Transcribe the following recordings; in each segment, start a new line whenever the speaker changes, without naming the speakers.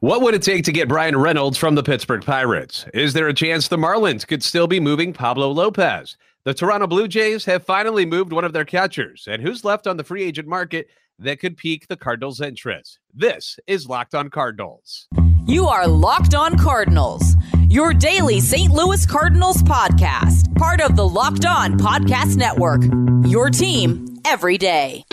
What would it take to get Bryan Reynolds from the Pittsburgh Pirates? Is there a chance the Marlins could still be moving Pablo Lopez? The Toronto Blue Jays have finally moved one of their catchers, and who's left on the free agent market that could pique the Cardinals' interest? This is Locked On Cardinals.
You are Locked On Cardinals, your daily St. Louis Cardinals podcast, part of the Locked On Podcast Network. Your team every day.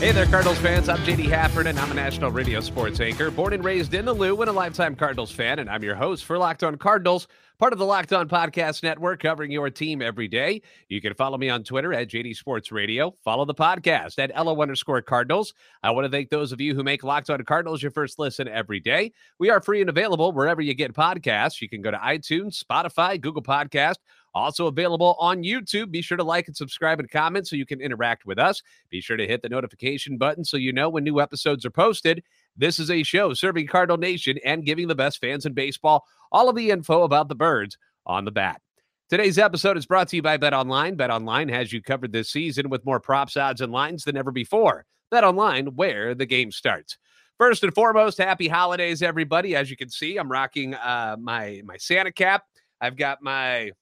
Hey there, Cardinals fans. I'm JD Hafford, and I'm a national radio sports anchor, born and raised in the Lou, and a lifetime Cardinals fan. And I'm your host for Locked On Cardinals, part of the Locked On Podcast Network, covering your team every day. You can follow me on Twitter at JD Sports Radio. Follow the podcast at LO underscore Cardinals. I want to thank those of you who make Locked On Cardinals your first listen every day. We are free and available wherever you get podcasts. You can go to iTunes, Spotify, Google Podcast also available on YouTube. Be sure to like and subscribe and comment so you can interact with us. Be sure to hit the notification button so you know when new episodes are posted. This is a show serving Cardinal Nation and giving the best fans in baseball all of the info about the birds on the bat. Today's episode is brought to you by Bet Online. Bet Online has you covered this season with more props, odds, and lines than ever before. Bet Online, where the game starts. First and foremost, happy holidays, everybody. As you can see, I'm rocking uh, my my Santa cap. I've got my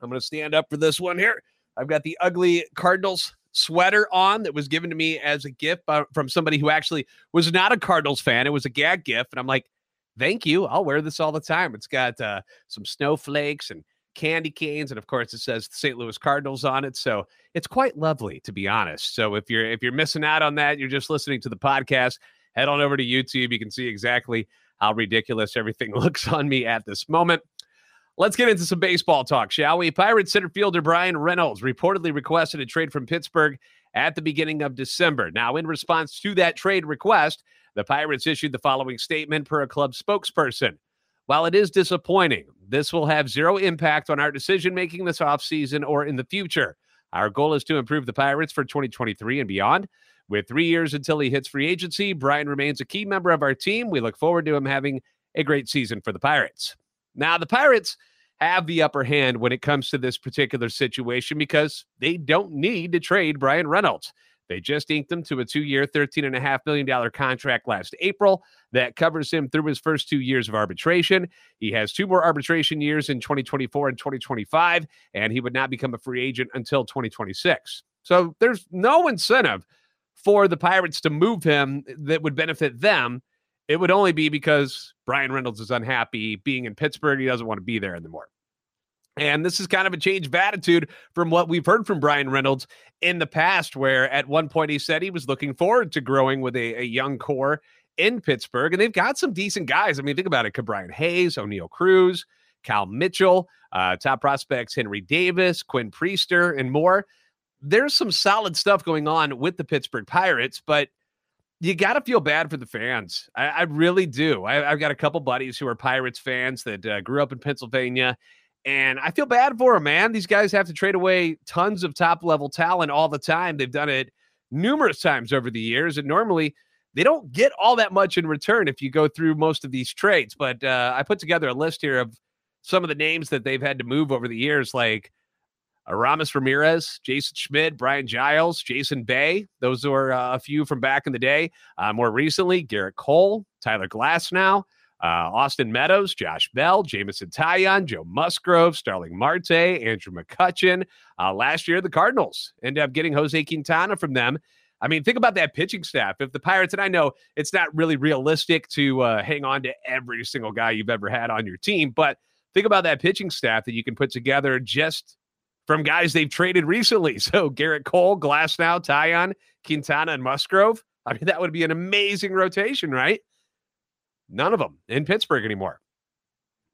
I'm going to stand up for this one here. I've got the ugly Cardinals sweater on that was given to me as a gift from somebody who actually was not a Cardinals fan. It was a gag gift. And I'm like, thank you. I'll wear this all the time. It's got uh, some snowflakes and candy canes and of course it says St. Louis Cardinals on it so it's quite lovely to be honest so if you're if you're missing out on that you're just listening to the podcast head on over to YouTube you can see exactly how ridiculous everything looks on me at this moment Let's get into some baseball talk, shall we? Pirates center fielder Bryan Reynolds reportedly requested a trade from Pittsburgh at the beginning of December. Now, in response to that trade request, the Pirates issued the following statement per a club spokesperson. While it is disappointing, this will have zero impact on our decision making this offseason or in the future. Our goal is to improve the Pirates for 2023 and beyond. With three years until he hits free agency, Bryan remains a key member of our team. We look forward to him having a great season for the Pirates. Now, the Pirates have the upper hand when it comes to this particular situation because they don't need to trade Bryan Reynolds. They just inked him to a two year, $13.5 million contract last April that covers him through his first two years of arbitration. He has two more arbitration years in 2024 and 2025, and he would not become a free agent until 2026. So there's no incentive for the Pirates to move him that would benefit them it would only be because Bryan Reynolds is unhappy being in Pittsburgh. He doesn't want to be there anymore. And this is kind of a change of attitude from what we've heard from Bryan Reynolds in the past, where at one point he said he was looking forward to growing with a, a young core in Pittsburgh. And they've got some decent guys. I mean, think about it. Ke'Bryan Hayes, Oneil Cruz, Cal Mitchell, uh, top prospects Henry Davis, Quinn Priester, and more. There's some solid stuff going on with the Pittsburgh Pirates, but – you got to feel bad for the fans. I, I really do. I, have got a couple buddies who are Pirates fans that uh, grew up in Pennsylvania, and I feel bad for them, man. These guys have to trade away tons of top level talent all the time. They've done it numerous times over the years, and normally they don't get all that much in return if you go through most of these trades. But uh, I put together a list here of some of the names that they've had to move over the years, like Aramis Ramirez, Jason Schmidt, Brian Giles, Jason Bay. Those are uh, a few from back in the day. Uh, more recently, Gerrit Cole, Tyler Glasnow, uh, Austin Meadows, Josh Bell, Jameson Taillon, Joe Musgrove, Starling Marte, Andrew McCutchen. Uh, last year, the Cardinals ended up getting Jose Quintana from them. I mean, think about that pitching staff. If the Pirates, and I know it's not really realistic to uh, hang on to every single guy you've ever had on your team, but think about that pitching staff that you can put together just from guys they've traded recently. So Gerrit Cole, Glasnow, Taillon, Quintana, and Musgrove. I mean, that would be an amazing rotation, right? None of them in Pittsburgh anymore.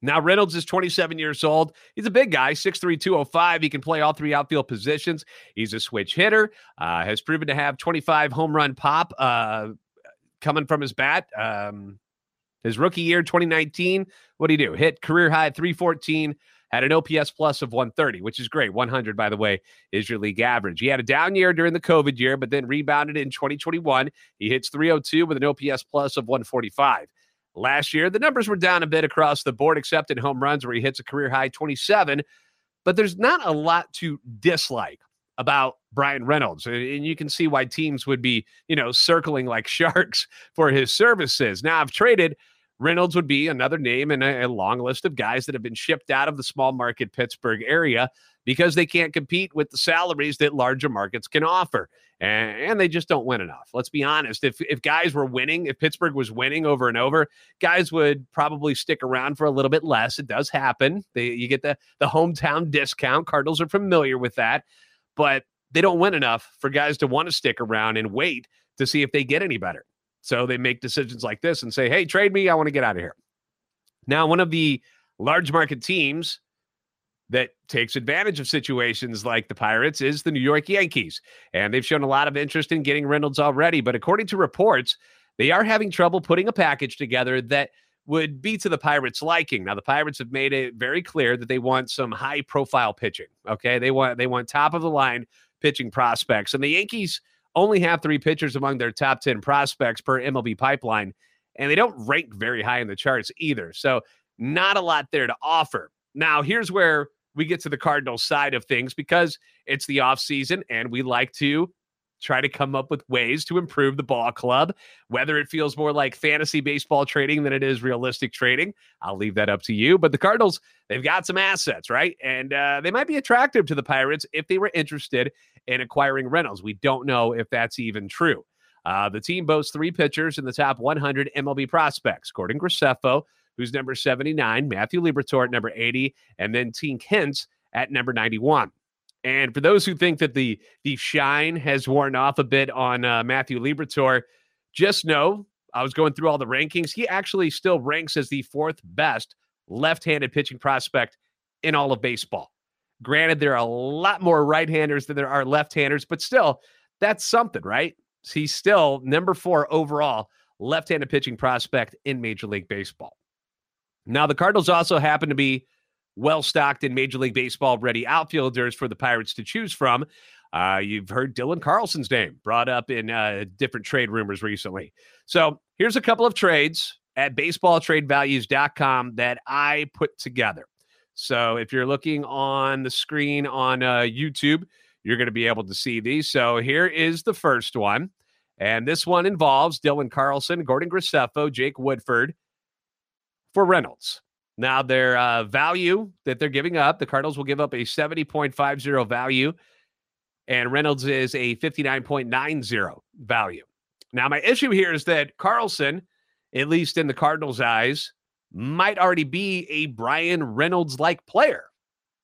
Now, Reynolds is 27 years old. He's a big guy, 6'3, 205. He can play all three outfield positions. He's a switch hitter, uh, has proven to have 25 home run pop uh, coming from his bat. Um, his rookie year, 2019, what do you do? Hit career high 314 had an OPS plus of 130, which is great. 100, by the way, is your league average. He had a down year during the COVID year, but then rebounded in 2021. He hits 302 with an OPS plus of 145. last year. The numbers were down a bit across the board, except in home runs where he hits a career high 27. But there's not a lot to dislike about Bryan Reynolds. And you can see why teams would be, you know, circling like sharks for his services. Now, I've traded Reynolds would be another name in a, a, long list of guys that have been shipped out of the small market Pittsburgh area because they can't compete with the salaries that larger markets can offer. And, and, they just don't win enough. Let's be honest. If, if guys were winning, if Pittsburgh was winning over and over, guys would probably stick around for a little bit less. It does happen. They, you get the, the hometown discount. Cardinals are familiar with that, but they don't win enough for guys to want to stick around and wait to see if they get any better. So they make decisions like this and say, hey, trade me. I want to get out of here. Now, one of the large market teams that takes advantage of situations like the Pirates is the New York Yankees. And they've shown a lot of interest in getting Reynolds already. But according to reports, they are having trouble putting a package together that would be to the Pirates' liking. Now, the Pirates have made it very clear that they want some high profile pitching. Okay. They want they want top of the line pitching prospects. And the Yankees only have three pitchers among their top 10 prospects per MLB pipeline, and they don't rank very high in the charts either. So, not a lot there to offer. Now, here's where we get to the Cardinals side of things because it's the offseason and we like to try to come up with ways to improve the ball club, whether it feels more like fantasy baseball trading than it is realistic trading. I'll leave that up to you. But the Cardinals, they've got some assets, right? And uh, they might be attractive to the Pirates if they were interested in acquiring Reynolds. We don't know if that's even true. Uh, the team boasts three pitchers in the top 100 MLB prospects Gordon Graceffo, who's number 79, Matthew Liberatore at number 80, and then Tink Hence at number 91. And for those who think that the the shine has worn off a bit on uh, Matthew Liberatore, just know I was going through all the rankings. He actually still ranks as the fourth best left-handed pitching prospect in all of baseball. Granted, there are a lot more right-handers than there are left-handers, but still, that's something, right? He's still number four overall left-handed pitching prospect in Major League Baseball. Now, the Cardinals also happen to be well stocked in Major League Baseball ready outfielders for the Pirates to choose from. Uh, you've heard Dylan Carlson's name brought up in uh, different trade rumors recently. So here's a couple of trades at baseballtradevalues.com that I put together. So if you're looking on the screen on uh, YouTube, you're going to be able to see these. So here is the first one. And this one involves Dylan Carlson, Gordon Graceffo, Jake Woodford for Reynolds. Now, their uh, value that they're giving up, the Cardinals will give up a 70.50 value, and Reynolds is a 59.90 value. Now, my issue here is that Carlson, at least in the Cardinals' eyes, might already be a Bryan Reynolds like player.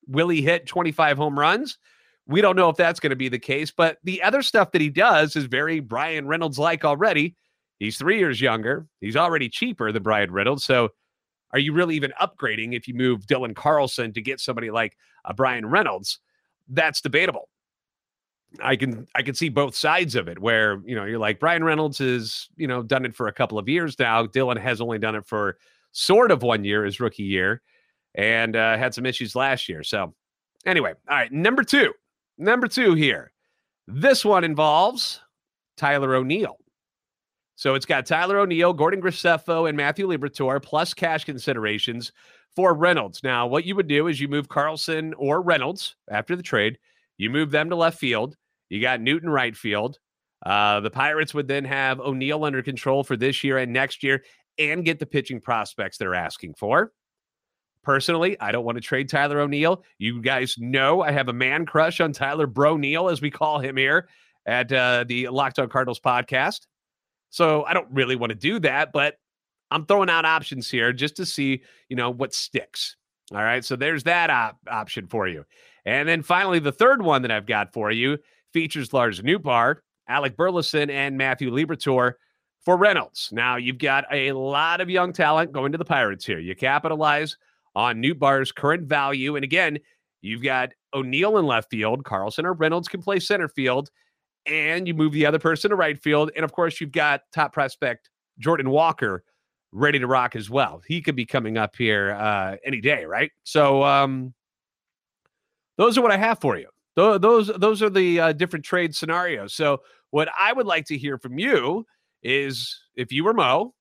Will he hit 25 home runs? We don't know if that's going to be the case, but the other stuff that he does is very Bryan Reynolds like already. He's three years younger. He's already cheaper than Bryan Reynolds. So are you really even upgrading if you move Dylan Carlson to get somebody like a Bryan Reynolds? That's debatable. I can I can see both sides of it where you know you're like Bryan Reynolds is you know done it for a couple of years now. Dylan has only done it for sort of one year his rookie year and uh, had some issues last year. So anyway, all right, number two, number two here. This one involves Tyler O'Neill. So it's got Tyler O'Neill, Gordon Graceffo, and Matthew Liberatore plus cash considerations for Reynolds. Now, what you would do is you move Carlson or Reynolds after the trade. You move them to left field. You got Newton right field. Uh, the Pirates would then have O'Neill under control for this year and next year and get the pitching prospects they're asking for. Personally, I don't want to trade Tyler O'Neill. You guys know I have a man crush on Tyler Bro Neal, as we call him here at uh, the Locked On Cardinals podcast. So I don't really want to do that, but I'm throwing out options here just to see, you know, what sticks. All right. So there's that op- option for you. And then finally, the third one that I've got for you features Lars Nootbaar, Alec Burleson, and Matthew Liberatore for Reynolds. Now, you've got a lot of young talent going to the Pirates here. You capitalize on Nootbaar's current value. And again, you've got O'Neill in left field. Carlson or Reynolds can play center field and you move the other person to right field. And of course, you've got top prospect Jordan Walker ready to rock as well. He could be coming up here uh, any day, right? So, um, those are what I have for you. Those those are the uh, different trade scenarios. So, what I would like to hear from you is if you were Mo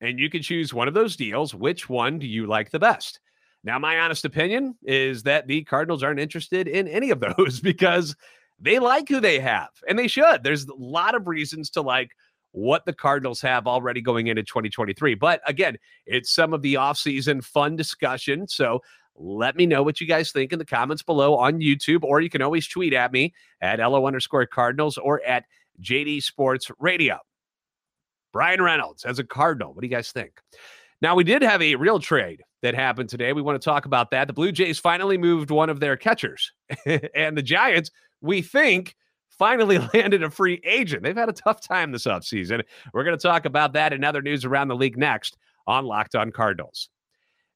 and you can choose one of those deals. Which one do you like the best? Now, my honest opinion is that the Cardinals aren't interested in any of those because they like who they have, and they should. There's a lot of reasons to like what the Cardinals have already going into 2023. But again, it's some of the offseason fun discussion. So let me know what you guys think in the comments below on YouTube, or you can always tweet at me at LO underscore Cardinals or at JD Sports Radio. Bryan Reynolds as a Cardinal. What do you guys think? Now, we did have a real trade that happened today. We want to talk about that. The Blue Jays finally moved one of their catchers, and the Giants, we think, finally landed a free agent. They've had a tough time this offseason. We're going to talk about that and other news around the league next on Locked On Cardinals.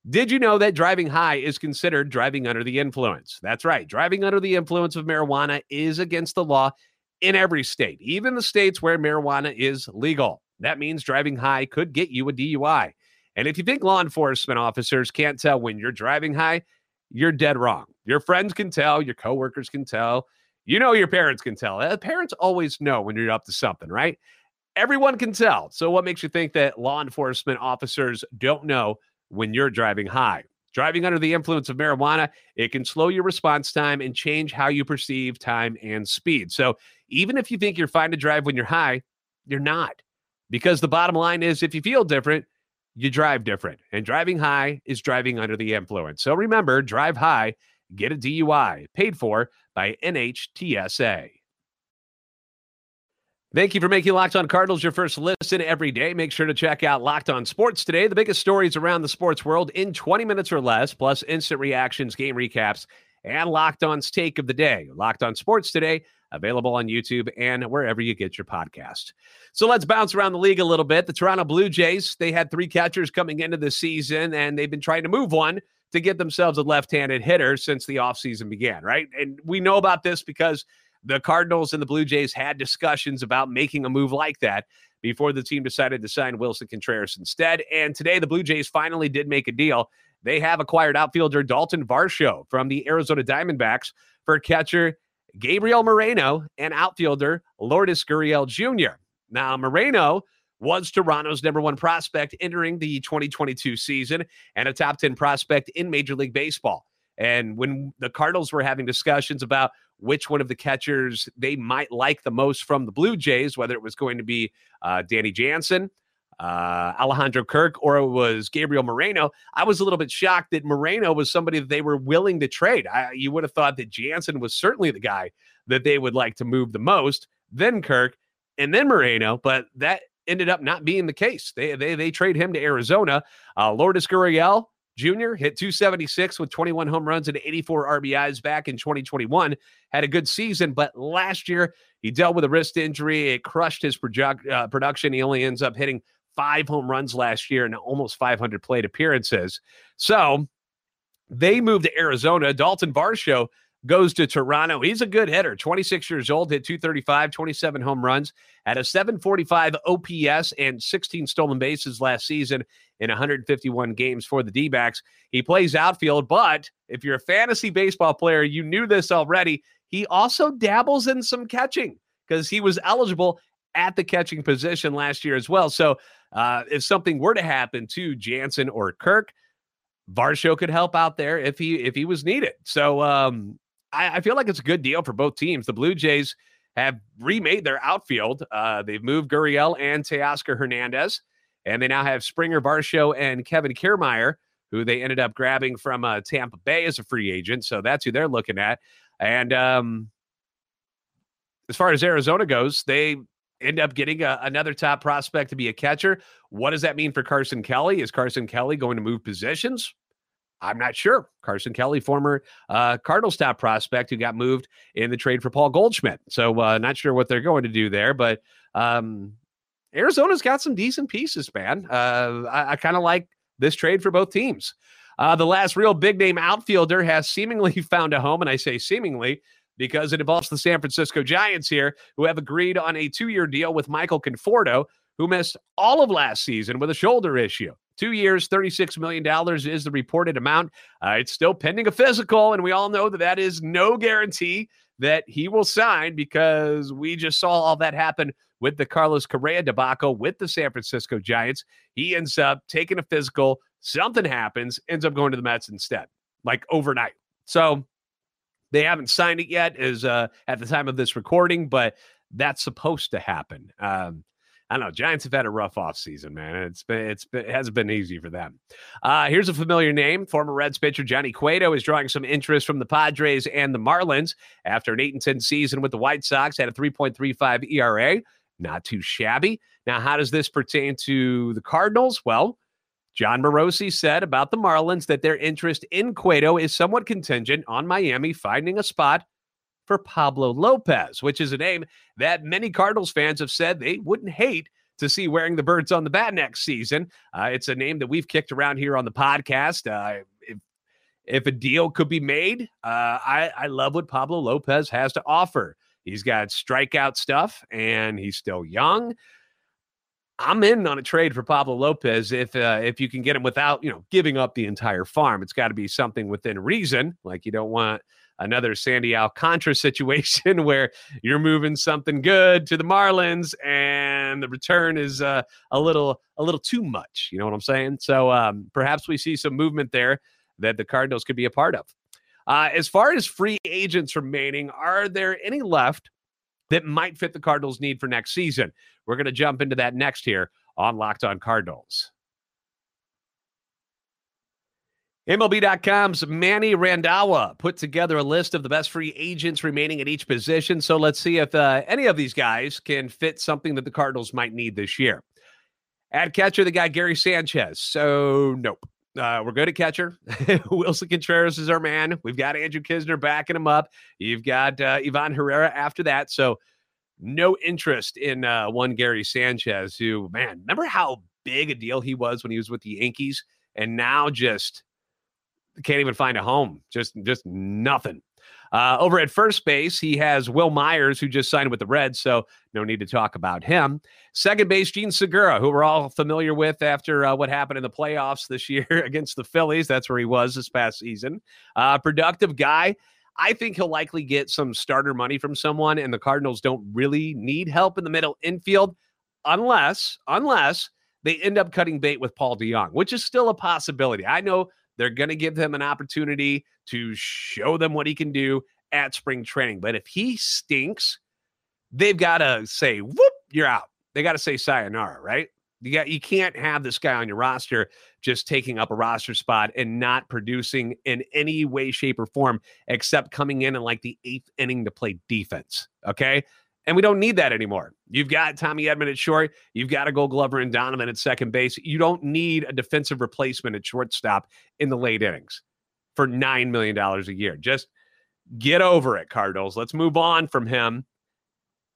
Did you know that driving high is considered driving under the influence? That's right. Driving under the influence of marijuana is against the law in every state, even the states where marijuana is legal. That means driving high could get you a DUI. And if you think law enforcement officers can't tell when you're driving high, you're dead wrong. Your friends can tell, your coworkers can tell, you know, your parents can tell. Uh, parents always know when you're up to something, right? Everyone can tell. So, what makes you think that law enforcement officers don't know when you're driving high? Driving under the influence of marijuana, it can slow your response time and change how you perceive time and speed. So, even if you think you're fine to drive when you're high, you're not. Because the bottom line is if you feel different, you drive different. And driving high is driving under the influence. So remember, drive high, get a DUI, paid for by NHTSA. Thank you for making Locked On Cardinals your first listen every day. Make sure to check out Locked On Sports today, the biggest stories around the sports world in 20 minutes or less, plus instant reactions, game recaps, and Locked On's take of the day. Locked On Sports today available on YouTube and wherever you get your podcast. So let's bounce around the league a little bit. The Toronto Blue Jays, they had three catchers coming into the season, and they've been trying to move one to get themselves a left handed hitter since the offseason began, right? And we know about this because the Cardinals and the Blue Jays had discussions about making a move like that before the team decided to sign Willson Contreras instead. And today, the Blue Jays finally did make a deal. They have acquired outfielder Dalton Varsho from the Arizona Diamondbacks for catcher Gabriel Moreno and outfielder Lourdes Gurriel Jr. Now, Moreno was Toronto's number one prospect entering the 2022 season and a top 10 prospect in Major League Baseball. And when the Cardinals were having discussions about which one of the catchers they might like the most from the Blue Jays, whether it was going to be uh, Danny Jansen, uh, Alejandro Kirk or it was Gabriel Moreno, I was a little bit shocked that Moreno was somebody that they were willing to trade. I, you would have thought that Jansen was certainly the guy that they would like to move the most, then Kirk, and then Moreno, but that ended up not being the case. They they they trade him to Arizona. Uh, Lourdes Gurriel Jr. hit 276 with 21 home runs and 84 RBIs back in 2021. Had a good season, but last year he dealt with a wrist injury. It crushed his project, uh, production. He only ends up hitting five home runs last year and almost 500 plate appearances. So they moved to Arizona. Dalton Varsho goes to Toronto. He's a good hitter, 26 years old, hit 235, 27 home runs, at a 745 OPS and 16 stolen bases last season in 151 games for the D backs. He plays outfield, but if you're a fantasy baseball player, you knew this already. He also dabbles in some catching because he was eligible at the catching position last year as well. So uh, if something were to happen to Jansen or Kirk, Varsho could help out there if he if he was needed. So um, I, I, feel like it's a good deal for both teams. The Blue Jays have remade their outfield. Uh, they've moved Gurriel and Teoscar Hernandez, and they now have Springer Varsho and Kevin Kiermaier, who they ended up grabbing from uh, Tampa Bay as a free agent. So that's who they're looking at. And um, as far as Arizona goes, they end up getting a, another top prospect to be a catcher. What does that mean for Carson Kelly? Is Carson Kelly going to move positions? I'm not sure. Carson Kelly, former uh, Cardinals top prospect who got moved in the trade for Paul Goldschmidt. So, uh, not sure what they're going to do there, but um, Arizona's got some decent pieces, man. Uh, I, I kind of like this trade for both teams. Uh, the last real big name outfielder has seemingly found a home, and I say seemingly because it involves the San Francisco Giants here, who have agreed on a two year deal with Michael Conforto, who missed all of last season with a shoulder issue. Two years, $36 million is the reported amount. Uh, it's still pending a physical, and we all know that that is no guarantee that he will sign because we just saw all that happen with the Carlos Correa debacle with the San Francisco Giants. He ends up taking a physical, something happens, ends up going to the Mets instead, like overnight. So they haven't signed it yet, is uh, at the time of this recording, but that's supposed to happen. Um, I don't know. Giants have had a rough offseason, man. It's been it's been, it hasn't been easy for them. Uh, here's a familiar name. Former Reds pitcher Johnny Cueto is drawing some interest from the Padres and the Marlins after an 8 and 10 season with the White Sox, had a 3.35 ERA. Not too shabby. Now, how does this pertain to the Cardinals? Well, Jon Morosi said about the Marlins that their interest in Cueto is somewhat contingent on Miami finding a spot for Pablo Lopez, which is a name that many Cardinals fans have said they wouldn't hate to see wearing the birds on the bat next season. Uh, it's a name that we've kicked around here on the podcast. Uh, if, if a deal could be made, uh, I, I love what Pablo Lopez has to offer. He's got strikeout stuff and he's still young. I'm in on a trade for Pablo Lopez if uh, if you can get him without you know giving up the entire farm. It's got to be something within reason. Like you don't want another Sandy Alcantara situation where you're moving something good to the Marlins and the return is uh, a little a little too much. You know what I'm saying? So um, perhaps we see some movement there that the Cardinals could be a part of. Uh, as far as free agents remaining, are there any left that might fit the Cardinals' need for next season? We're going to jump into that next here on Locked On Cardinals. MLB.com's Manny Randhawa put together a list of the best free agents remaining at each position. So let's see if uh, any of these guys can fit something that the Cardinals might need this year. At catcher, the guy Gary Sanchez. So, nope. Uh, we're good at catcher. Willson Contreras is our man. We've got Andrew Knizner backing him up. You've got uh, Ivan Herrera after that. So, no interest in uh, one Gary Sanchez, who, man, remember how big a deal he was when he was with the Yankees? And now just can't even find a home. Just just nothing. Uh, over at first base, he has Wil Myers, who just signed with the Reds, so no need to talk about him. Second base, Jean Segura, who we're all familiar with after uh, what happened in the playoffs this year against the Phillies. That's where he was this past season. Uh, productive guy. I think he'll likely get some starter money from someone, and the Cardinals don't really need help in the middle infield unless, unless they end up cutting bait with Paul DeJong, which is still a possibility. I know they're going to give him an opportunity to show them what he can do at spring training. But if he stinks, they've got to say, whoop, you're out. They got to say sayonara, right? You got you can't have this guy on your roster just taking up a roster spot and not producing in any way, shape, or form, except coming in in like the eighth inning to play defense. Okay. And we don't need that anymore. You've got Tommy Edman at short. You've got a gold glover and Donovan at second base. You don't need a defensive replacement at shortstop in the late innings for $9 million a year. Just get over it, Cardinals. Let's move on from him.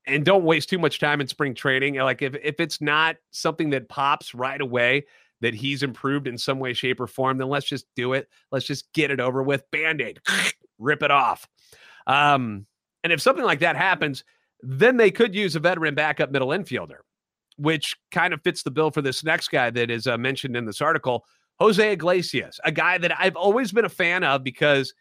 And don't waste too much time in spring training. Like if, if it's not something that pops right away, that he's improved in some way, shape, or form, then let's just do it. Let's just get it over with. Band-aid, rip it off. Um, and if something like that happens, then they could use a veteran backup middle infielder, which kind of fits the bill for this next guy that is uh, mentioned in this article, Jose Iglesias, a guy that I've always been a fan of because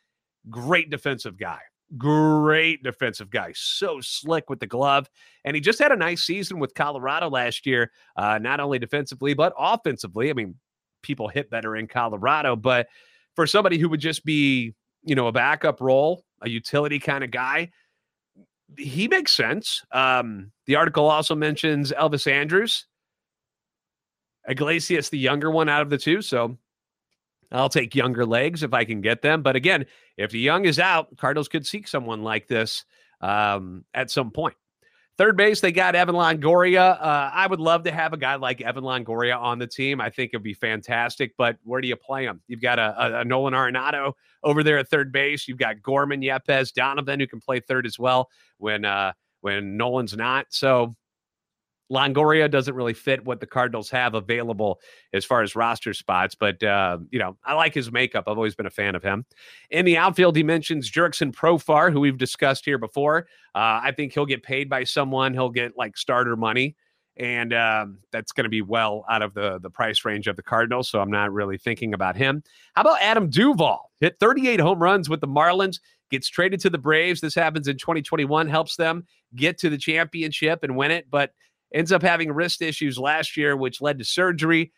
great defensive guy. Great defensive guy, so slick with the glove. And he just had a nice season with Colorado last year, uh, not only defensively, but offensively. I mean, people hit better in Colorado, but for somebody who would just be, you know, a backup role, a utility kind of guy, he makes sense. Um, the article also mentions Elvis Andrus, Iglesias, the younger one out of the two. So I'll take younger legs if I can get them. But again, if the young is out, Cardinals could seek someone like this um, at some point. Third base, they got Evan Longoria. Uh, I would love to have a guy like Evan Longoria on the team. I think it'd be fantastic. But where do you play him? You've got a, a, a Nolan Arenado over there at third base. You've got Gorman, Yepez, Donovan, who can play third as well when uh, when Nolan's not. So Longoria doesn't really fit what the Cardinals have available as far as roster spots, but uh, you know I like his makeup. I've always been a fan of him. In the outfield, he mentions Jurickson Profar, who we've discussed here before. Uh, I think he'll get paid by someone. He'll get like starter money, and um, that's going to be well out of the the price range of the Cardinals. So I'm not really thinking about him. How about Adam Duvall? Hit 38 home runs with the Marlins. Gets traded to the Braves. This happens in 2021. Helps them get to the championship and win it, but ends up having wrist issues last year, which led to surgery.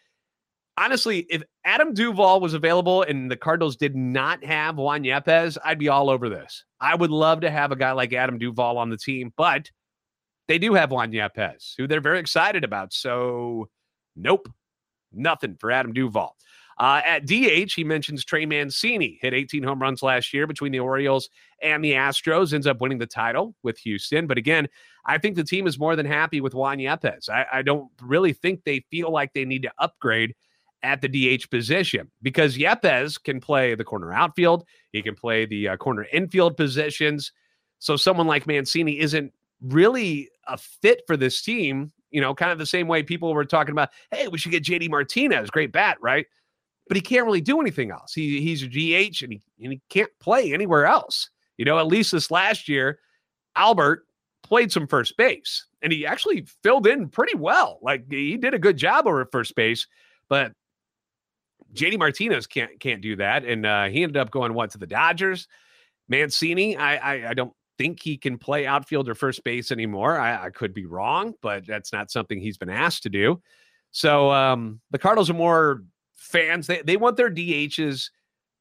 Honestly, if Adam Duvall was available and the Cardinals did not have Juan Yepez, I'd be all over this. I would love to have a guy like Adam Duvall on the team, but they do have Juan Yepez, who they're very excited about. So, nope, nothing for Adam Duvall. Uh, at DH, he mentions Trey Mancini hit 18 home runs last year between the Orioles and the Astros, ends up winning the title with Houston. But again, I think the team is more than happy with Juan Yepez. I, I don't really think they feel like they need to upgrade at the DH position because Yepez can play the corner outfield, he can play the uh, corner infield positions. So someone like Mancini isn't really a fit for this team. You know, kind of the same way people were talking about, hey, we should get JD Martinez, great bat, right? But he can't really do anything else. He he's a DH and he and he can't play anywhere else. You know, at least this last year, Albert played some first base and he actually filled in pretty well. Like he did a good job over first base, but JD Martinez can't can't do that. And uh, he ended up going what to the Dodgers. Mancini, I, I, I don't think he can play outfield or first base anymore. I, I, could be wrong, but that's not something he's been asked to do. So um, the Cardinals are more fans. They, they want their DHs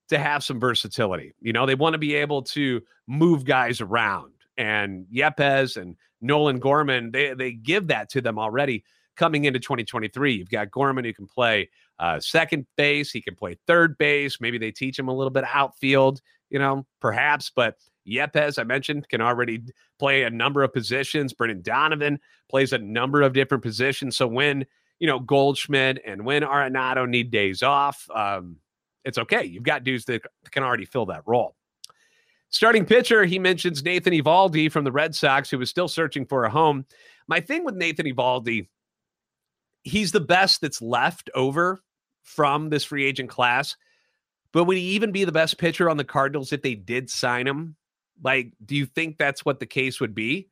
to have some versatility. You know, they want to be able to move guys around. And Yepez and Nolan Gorman, they, they give that to them already coming into 2023. You've got Gorman who can play uh, second base, he can play third base. Maybe they teach him a little bit of outfield, you know, perhaps. But Yepez, I mentioned, can already play a number of positions. Brendan Donovan plays a number of different positions. So when, you know, Goldschmidt and when Arenado need days off, um, it's okay. You've got dudes that can already fill that role. Starting pitcher, he mentions Nathan Eovaldi from the Red Sox, who was still searching for a home. My thing with Nathan Eovaldi, he's the best that's left over from this free agent class. But would he even be the best pitcher on the Cardinals if they did sign him? Like, do you think that's what the case would be?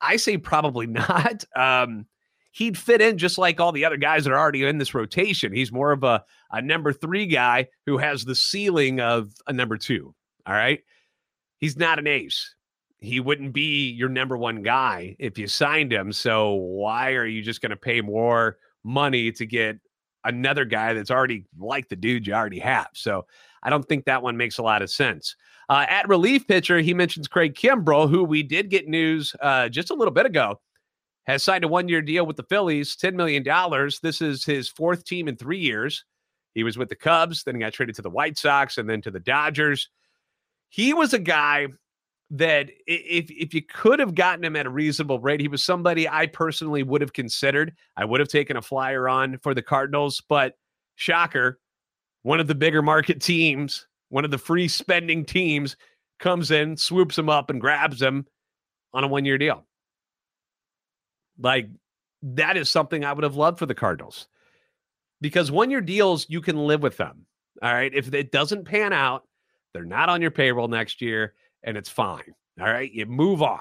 I say probably not. Um, he'd fit in just like all the other guys that are already in this rotation. He's more of a, a number three guy who has the ceiling of a number two. All right. He's not an ace. He wouldn't be your number one guy if you signed him. So why are you just going to pay more money to get another guy that's already like the dude you already have? So I don't think that one makes a lot of sense. Uh, at relief pitcher, he mentions Craig Kimbrel, who we did get news uh, just a little bit ago, has signed a one year deal with the Phillies, $10 million. This is his fourth team in three years. He was with the Cubs, then he got traded to the White Sox and then to the Dodgers. He was a guy that if if you could have gotten him at a reasonable rate, he was somebody I personally would have considered. I would have taken a flyer on for the Cardinals, but shocker, one of the bigger market teams one of the free spending teams comes in, swoops him up, and grabs him on a one year deal. Like, that is something I would have loved for the Cardinals because one year deals, you can live with them. All right. If it doesn't pan out, they're not on your payroll next year and it's fine. All right. You move on.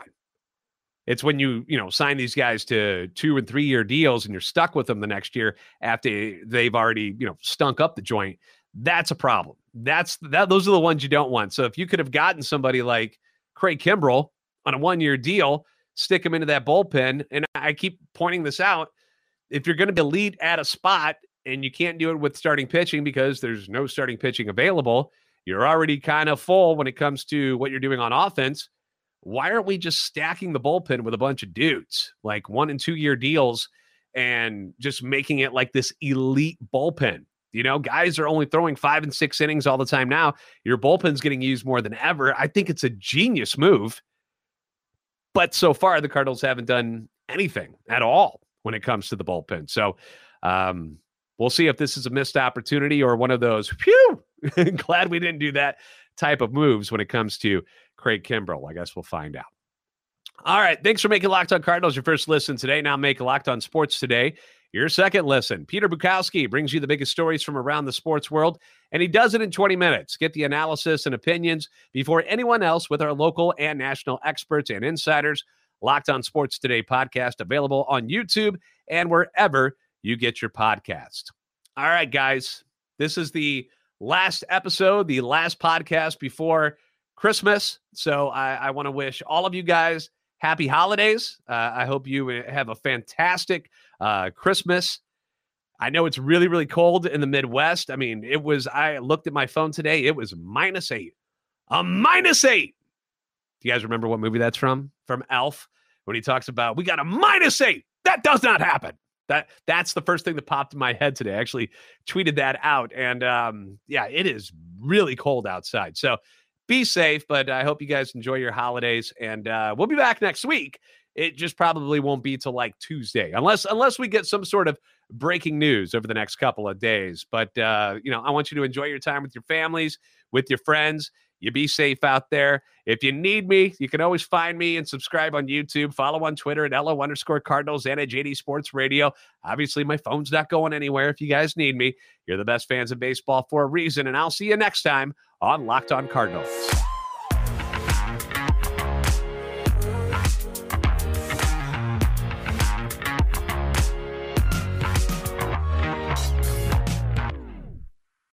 It's when you, you know, sign these guys to two and three year deals and you're stuck with them the next year after they've already, you know, stunk up the joint. That's a problem that's that those are the ones you don't want. So if you could have gotten somebody like Craig Kimbrel on a one year deal, stick him into that bullpen. And I keep pointing this out. If you're going to be elite at a spot and you can't do it with starting pitching because there's no starting pitching available, you're already kind of full when it comes to what you're doing on offense. Why aren't we just stacking the bullpen with a bunch of dudes like one and two year deals and just making it like this elite bullpen? You know, guys are only throwing five and six innings all the time now. Your bullpen's getting used more than ever. I think it's a genius move. But so far, the Cardinals haven't done anything at all when it comes to the bullpen. So um, we'll see if this is a missed opportunity or one of those, phew, glad we didn't do that type of moves when it comes to Craig Kimbrel. I guess we'll find out. All right. Thanks for making Locked on Cardinals your first listen today. Now make Locked on Sports today your second listen. Peter Bukowski brings you the biggest stories from around the sports world, and he does it in 20 minutes. Get the analysis and opinions before anyone else with our local and national experts and insiders. Locked On Sports Today podcast, available on YouTube and wherever you get your podcast. All right, guys, this is the last episode, the last podcast before Christmas. So I, I want to wish all of you guys happy holidays. Uh, I hope you have a fantastic uh, Christmas. I know it's really, really cold in the Midwest. I mean, it was, I looked at my phone today, it was minus eight. A minus eight. Do you guys remember what movie that's from? From Elf, when he talks about, we got a minus eight. That does not happen. That that's the first thing that popped in my head today. I actually tweeted that out, and um, yeah, it is really cold outside. So be safe, but I hope you guys enjoy your holidays, and uh, we'll be back next week. It just probably won't be till like Tuesday, unless unless we get some sort of breaking news over the next couple of days. But uh, you know, I want you to enjoy your time with your families, with your friends. You be safe out there. If you need me, you can always find me and subscribe on YouTube. Follow on Twitter at LO underscore Cardinals and at JD Sports Radio. Obviously, my phone's not going anywhere if you guys need me. You're the best fans of baseball for a reason. And I'll see you next time on Locked On Cardinals.